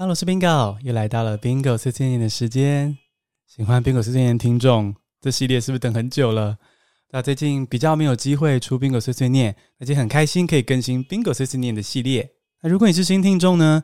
哈喽，我是 Bingo，又来到了 Bingo 碎碎念的时间。喜欢 Bingo 碎碎念的听众，这系列是不是等很久了？那最近比较没有机会出 Bingo 碎碎念，而且很开心可以更新 Bingo 碎碎念的系列。那如果你是新听众呢，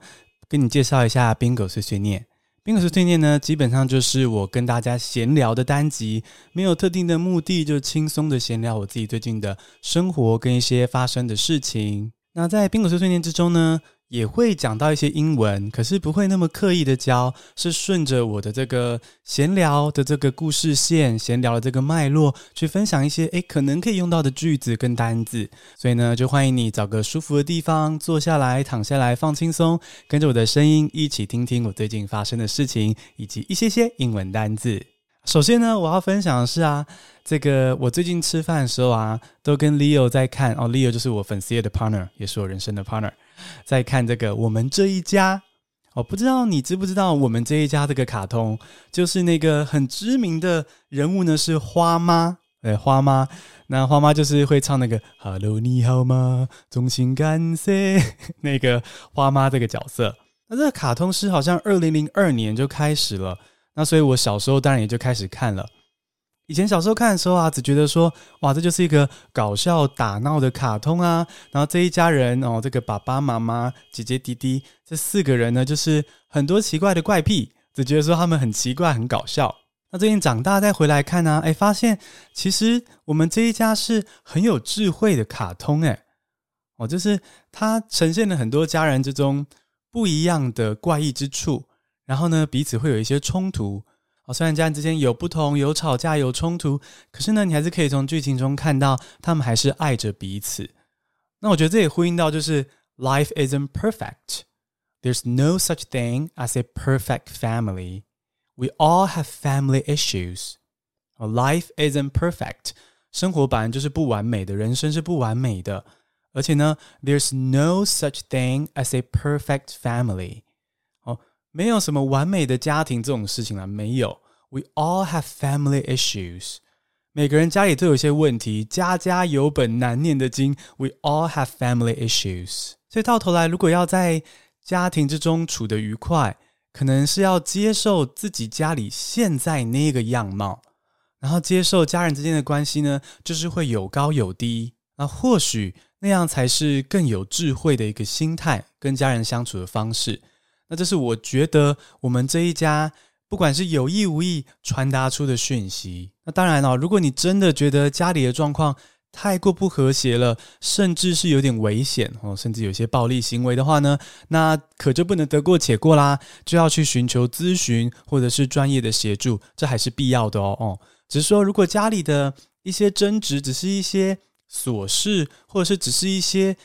跟你介绍一下 Bingo 碎碎念。Bingo 碎碎念呢，基本上就是我跟大家闲聊的单集，没有特定的目的，就轻松的闲聊我自己最近的生活跟一些发生的事情。那在 Bingo 碎碎念之中呢，也会讲到一些英文，可是不会那么刻意的教，是顺着我的这个闲聊的这个故事线，闲聊的这个脉络去分享一些诶可能可以用到的句子跟单字。所以呢，就欢迎你找个舒服的地方坐下来，躺下来放轻松，跟着我的声音一起听听我最近发生的事情，以及一些些英文单字。首先呢，我要分享的是啊，这个我最近吃饭的时候啊，都跟 Leo 在看哦，Leo 就是我粉丝页的 partner，也是我人生的 partner。在看这个我们这一家，我不知道你知不知道我们这一家这个卡通，就是那个很知名的人物呢，是花妈，对，花妈。那花妈就是会唱那个 “Hello，你好吗？衷心感谢” 那个花妈这个角色。那这个卡通是好像二零零二年就开始了，那所以我小时候当然也就开始看了。以前小时候看的时候啊，只觉得说，哇，这就是一个搞笑打闹的卡通啊。然后这一家人哦，这个爸爸妈妈、姐姐、弟弟这四个人呢，就是很多奇怪的怪癖，只觉得说他们很奇怪、很搞笑。那最近长大再回来看呢，哎，发现其实我们这一家是很有智慧的卡通，哎，哦，就是它呈现了很多家人之中不一样的怪异之处，然后呢，彼此会有一些冲突。哦，虽然家人之间有不同、有吵架、有冲突，可是呢，你还是可以从剧情中看到他们还是爱着彼此。那我觉得这也呼应到，就是 Life isn't perfect. There's no such thing as a perfect family. We all have family issues. 哦 Life isn't perfect. 生活本来就是不完美的，人生是不完美的。而且呢，There's no such thing as a perfect family. 哦没有什么完美的家庭这种事情啦，没有。We all have family issues。每个人家里都有一些问题，家家有本难念的经。We all have family issues。所以到头来，如果要在家庭之中处得愉快，可能是要接受自己家里现在那个样貌，然后接受家人之间的关系呢，就是会有高有低。那或许那样才是更有智慧的一个心态，跟家人相处的方式。那这是我觉得我们这一家不管是有意无意传达出的讯息。那当然了哦，如果你真的觉得家里的状况太过不和谐了，甚至是有点危险哦，甚至有些暴力行为的话呢，那可就不能得过且过啦，就要去寻求咨询或者是专业的协助，这还是必要的哦。哦，只是说如果家里的一些争执只是一些琐事，或者是只是一些。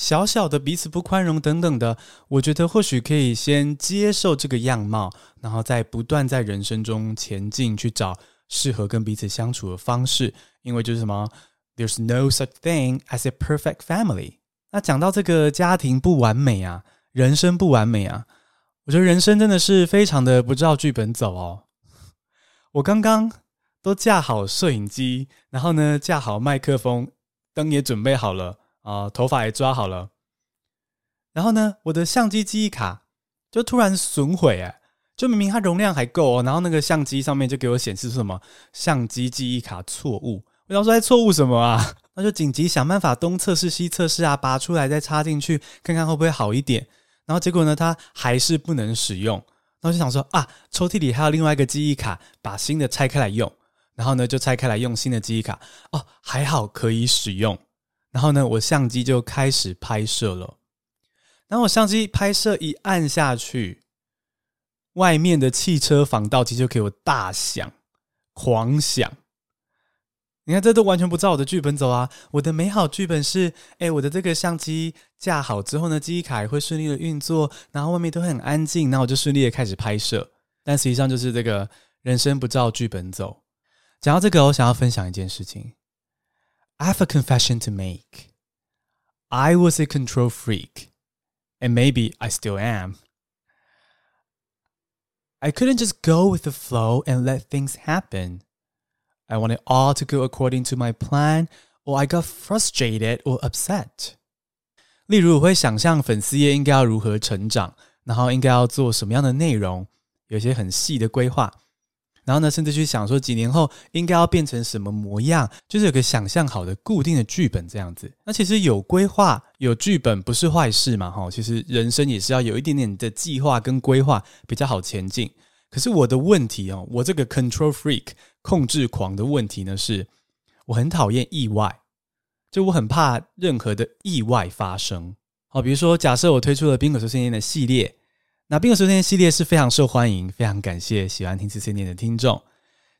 小小的彼此不宽容等等的，我觉得或许可以先接受这个样貌，然后再不断在人生中前进，去找适合跟彼此相处的方式。因为就是什么，There's no such thing as a perfect family。那讲到这个家庭不完美啊，人生不完美啊，我觉得人生真的是非常的不照剧本走哦。我刚刚都架好摄影机，然后呢架好麦克风，灯也准备好了。啊、头发也抓好了，然后呢，我的相机记忆卡就突然损毁，哎，就明明它容量还够哦，然后那个相机上面就给我显示出什么相机记忆卡错误，我想说还错误什么啊？那就紧急想办法东测试西测试啊，拔出来再插进去看看会不会好一点，然后结果呢，它还是不能使用，然后就想说啊，抽屉里还有另外一个记忆卡，把新的拆开来用，然后呢就拆开来用新的记忆卡，哦，还好可以使用。然后呢，我相机就开始拍摄了。然后我相机拍摄一按下去，外面的汽车防盗器就给我大响、狂响。你看，这都完全不照我的剧本走啊！我的美好剧本是：哎，我的这个相机架好之后呢，记忆卡也会顺利的运作，然后外面都很安静，然后我就顺利的开始拍摄。但实际上就是这个人生不照剧本走。讲到这个，我想要分享一件事情。I have a confession to make. I was a control freak, and maybe I still am. I couldn't just go with the flow and let things happen. I wanted all to go according to my plan, or I got frustrated or upset. 例如，我会想象粉丝页应该要如何成长。 然后应该要做什么样的内容，有一些很细的规划。 然后呢，甚至去想说几年后应该要变成什么模样，就是有个想象好的固定的剧本这样子。那其实有规划、有剧本不是坏事嘛？哈，其实人生也是要有一点点的计划跟规划比较好前进。可是我的问题哦，我这个 control freak 控制狂的问题呢，是我很讨厌意外，就我很怕任何的意外发生。好，比如说假设我推出了宾果碎碎念的系列。那宾果碎碎念系列是非常受欢迎，非常感谢喜欢听碎碎念的听众。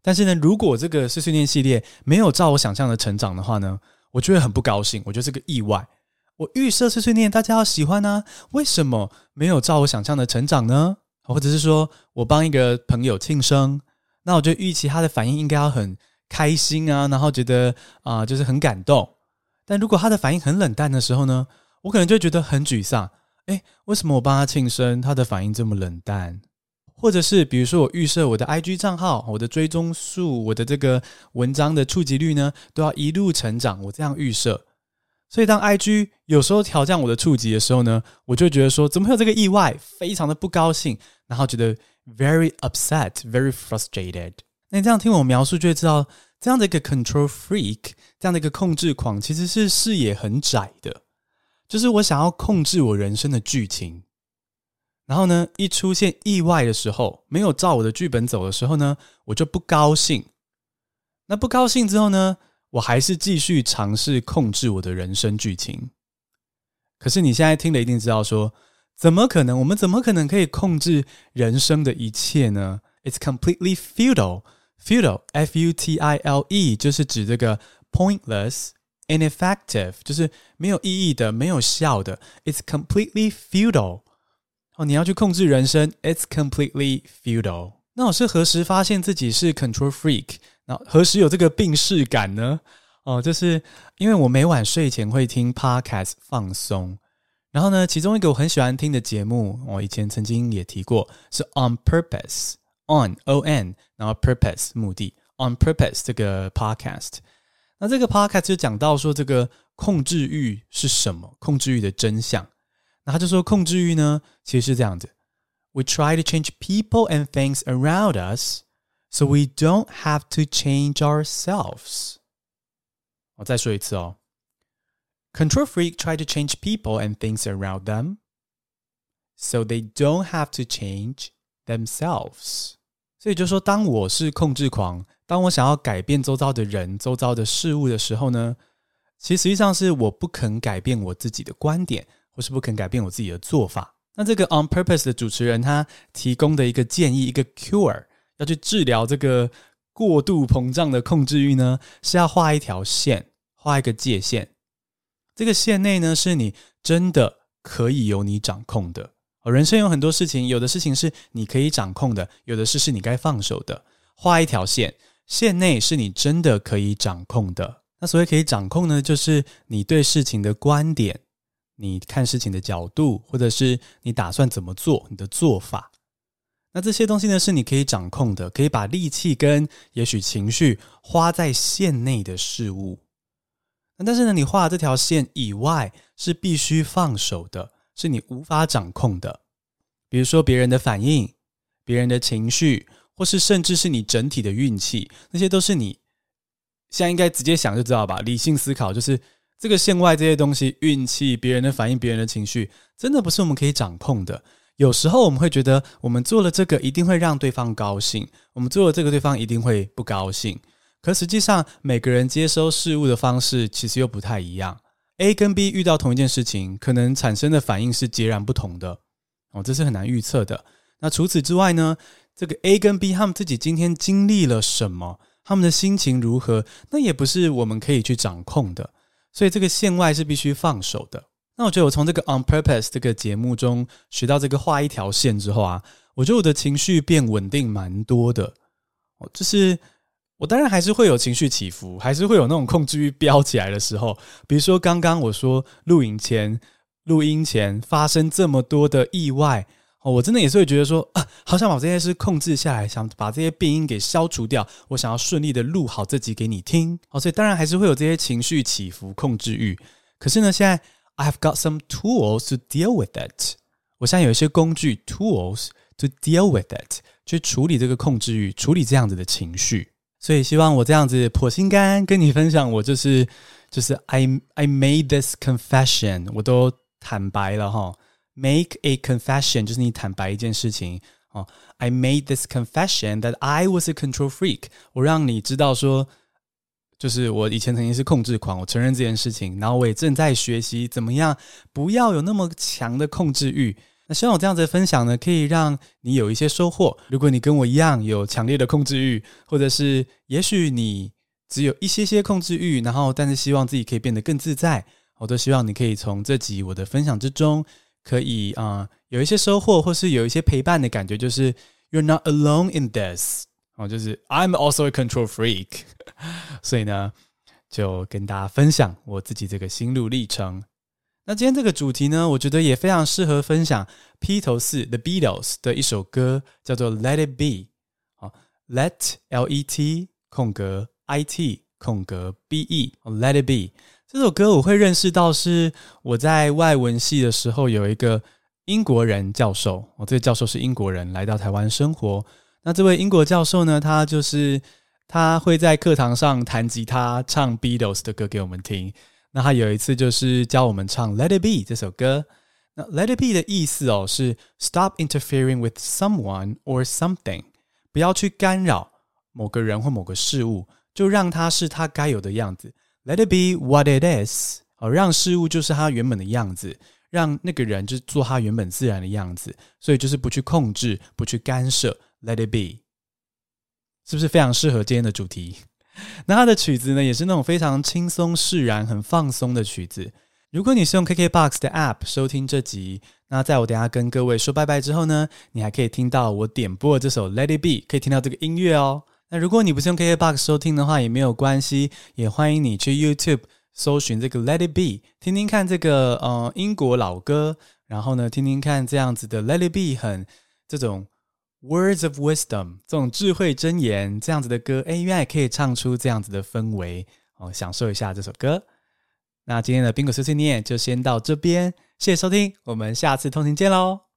但是呢，如果这个碎碎念系列没有照我想象的成长的话呢，我就会很不高兴。我觉得是个意外。我预设碎碎念大家要喜欢呢，为什么没有照我想象的成长呢？或者是说我帮一个朋友庆生，那我就预期他的反应应该要很开心啊，然后觉得啊、就是很感动。但如果他的反应很冷淡的时候呢，我可能就觉得很沮丧。诶，为什么我帮他庆生，他的反应这么冷淡？或者是比如说，我预设我的 IG 账号、我的追踪数、我的这个文章的触及率呢，都要一路成长。我这样预设，所以当 IG 有时候调降我的触及的时候呢，我就觉得说，怎么会有这个意外？非常的不高兴，然后觉得 very upset, very frustrated。那你这样听我描述，就会知道，这样的一个 control freak，这样的一个控制狂，其实是视野很窄的。就是我想要控制我人生的剧情，然后呢，一出现意外的时候，没有照我的剧本走的时候呢，我就不高兴。那不高兴之后呢，我还是继续尝试控制我的人生剧情。可是你现在听了一定知道说，怎么可能？我们怎么可能可以控制人生的一切呢？It's completely futile. Futile, F-U-T-I-L-E，就是指这个 pointless。Ineffective 就是没有意义的、没有效的。It's completely futile。哦，你要去控制人生，It's completely futile。那我是何时发现自己是 control freak？那何时有这个病识感呢？哦，就是因为我每晚睡前会听 podcast 放松，然后呢，其中一个我很喜欢听的节目，我以前曾经也提过，是 On Purpose，On O N，然后 Purpose 目的，On Purpose 这个 podcast。那这个 podcast 就讲到说，这个控制欲是什么？控制欲的真相。那他就说，控制欲呢，其实是这样子：We try to change people and things around us, so we don't have to change ourselves。我再说一次哦：Control freak try to change people and things around them, so they don't have to change themselves。 所以就说，当我是控制狂。当我想要改变周遭的人、周遭的事物的时候呢，其实实际上是我不肯改变我自己的观点，或是不肯改变我自己的做法。那这个 On Purpose 的主持人他提供的一个建议，一个 cure 要去治疗这个过度膨胀的控制欲呢，是要画一条线，画一个界限。这个线内呢，是你真的可以由你掌控的。哦人生有很多事情，有的事情是你可以掌控的，有的事是你该放手的。画一条线。线内是你真的可以掌控的。那所谓可以掌控呢，就是你对事情的观点，你看事情的角度，或者是你打算怎么做，你的做法。那这些东西呢，是你可以掌控的，可以把力气跟也许情绪花在线内的事物。但是呢，你画这条线以外是必须放手的，是你无法掌控的。比如说别人的反应，别人的情绪。或是甚至是你整体的运气，那些都是你现在应该直接想就知道吧。理性思考就是这个线外这些东西，运气、别人的反应、别人的情绪，真的不是我们可以掌控的。有时候我们会觉得，我们做了这个一定会让对方高兴，我们做了这个对方一定会不高兴。可实际上，每个人接收事物的方式其实又不太一样。A 跟 B 遇到同一件事情，可能产生的反应是截然不同的。哦，这是很难预测的。那除此之外呢？这个 A 跟 B 他们自己今天经历了什么？他们的心情如何？那也不是我们可以去掌控的。所以这个线外是必须放手的。那我觉得我从这个 On Purpose 这个节目中学到这个画一条线之后啊，我觉得我的情绪变稳定蛮多的。哦，就是我当然还是会有情绪起伏，还是会有那种控制欲飙起来的时候。比如说刚刚我说录影前、录音前发生这么多的意外。哦，我真的也是会觉得说啊，好想把这些事控制下来，想把这些病因给消除掉。我想要顺利的录好这集给你听。哦，所以当然还是会有这些情绪起伏、控制欲。可是呢，现在 I have got some tools to deal with it。我现在有一些工具 tools to deal with it，去处理这个控制欲，处理这样子的情绪。所以希望我这样子破心肝跟你分享，我就是就是 I I made this confession，我都坦白了哈。Make a confession 就是你坦白一件事情哦。I made this confession that I was a control freak，我让你知道说，就是我以前曾经是控制狂，我承认这件事情，然后我也正在学习怎么样不要有那么强的控制欲。那希望我这样子的分享呢，可以让你有一些收获。如果你跟我一样有强烈的控制欲，或者是也许你只有一些些控制欲，然后但是希望自己可以变得更自在，我都希望你可以从这集我的分享之中，可以啊、有一些收获，或是有一些陪伴的感觉，就是 You're not alone in this 哦，就是 I'm also a control freak。所以呢，就跟大家分享我自己这个心路历程。那今天这个主题呢，我觉得也非常适合分享披头士 The Beatles 的一首歌，叫做 Let It Be。好，Let L E T 空格 I T 空格 B E，Let It Be 这首歌我会认识到是我在外文系的时候有一个英国人教授，我这个教授是英国人来到台湾生活。那这位英国教授呢，他就是他会在课堂上弹吉他唱 Beatles 的歌给我们听。那他有一次就是教我们唱《Let It Be》这首歌。那《Let It Be》的意思哦是 Stop interfering with someone or something，不要去干扰某个人或某个事物，就让它是它该有的样子。Let it be what it is，哦，让事物就是它原本的样子，让那个人就做他原本自然的样子。所以就是不去控制，不去干涉。Let it be，是不是非常适合今天的主题？那他的曲子呢，也是那种非常轻松释然、很放松的曲子。如果你是用 KKBOX 的 App 收听这集，那在我等下跟各位说拜拜之后呢，你还可以听到我点播这首 Let It Be，可以听到这个音乐哦。那如果你不是用 KKBOX 收听的话，也没有关系，也欢迎你去 YouTube 搜寻这个 Let It Be，听听看这个呃英国老歌，然后呢，听听看这样子的 Let It Be，很这种。Words of wisdom，这种智慧箴言，这样子的歌，哎，原来可以唱出这样子的氛围哦，享受一下这首歌。那今天的宾果碎碎念就先到这边，谢谢收听，我们下次通勤见喽。